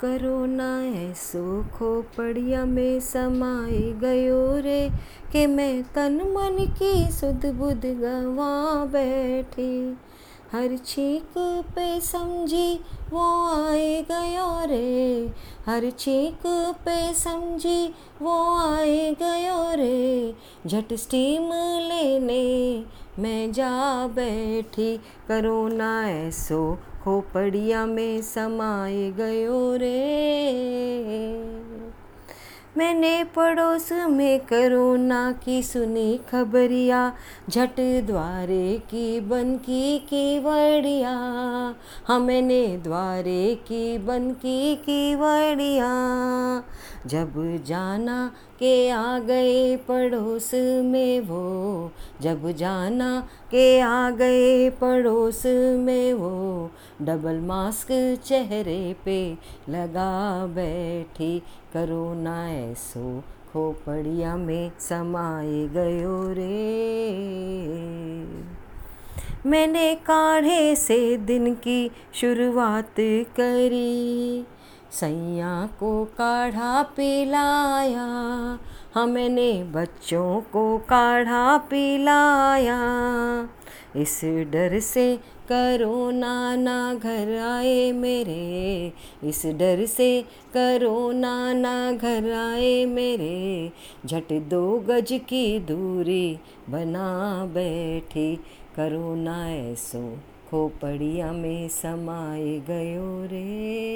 Corona ऐसो खोपड़िया में समाए गयो रे, के मैं तन मन की सुध बुध गवा बैठी। हर छीक पे समझी वो आए गयो रे, हर छीक पे समझी वो आए गयो रे। झट स्टीम लेने मैं जा बैठी करोना ऐसो खोपड़िया में समाए गयो रे। मैंने पड़ोस में करोना की सुनी खबरिया, झट द्वारे की बन की केवड़िया। हाँ मैंने द्वारे की बन की केवड़िया। जब जाना के आ गए पड़ोस में वो, जब जाना के आ गए पड़ोस में वो, डबल मास्क चेहरे पे लगा बैठी करोना ऐसो, खोपड़िया में समाए गयो रे। मैंने काढ़े से दिन की शुरुआत करी, सैया को काढ़ा पिलाया हमने बच्चों को काढ़ा पिलाया। इस डर से करो ना घर आए मेरे। इस डर से करो ना घर आए मेरे। झट दो गज की दूरी बना बैठी। करो ना ऐसो खोपड़िया में समाए गयो रे।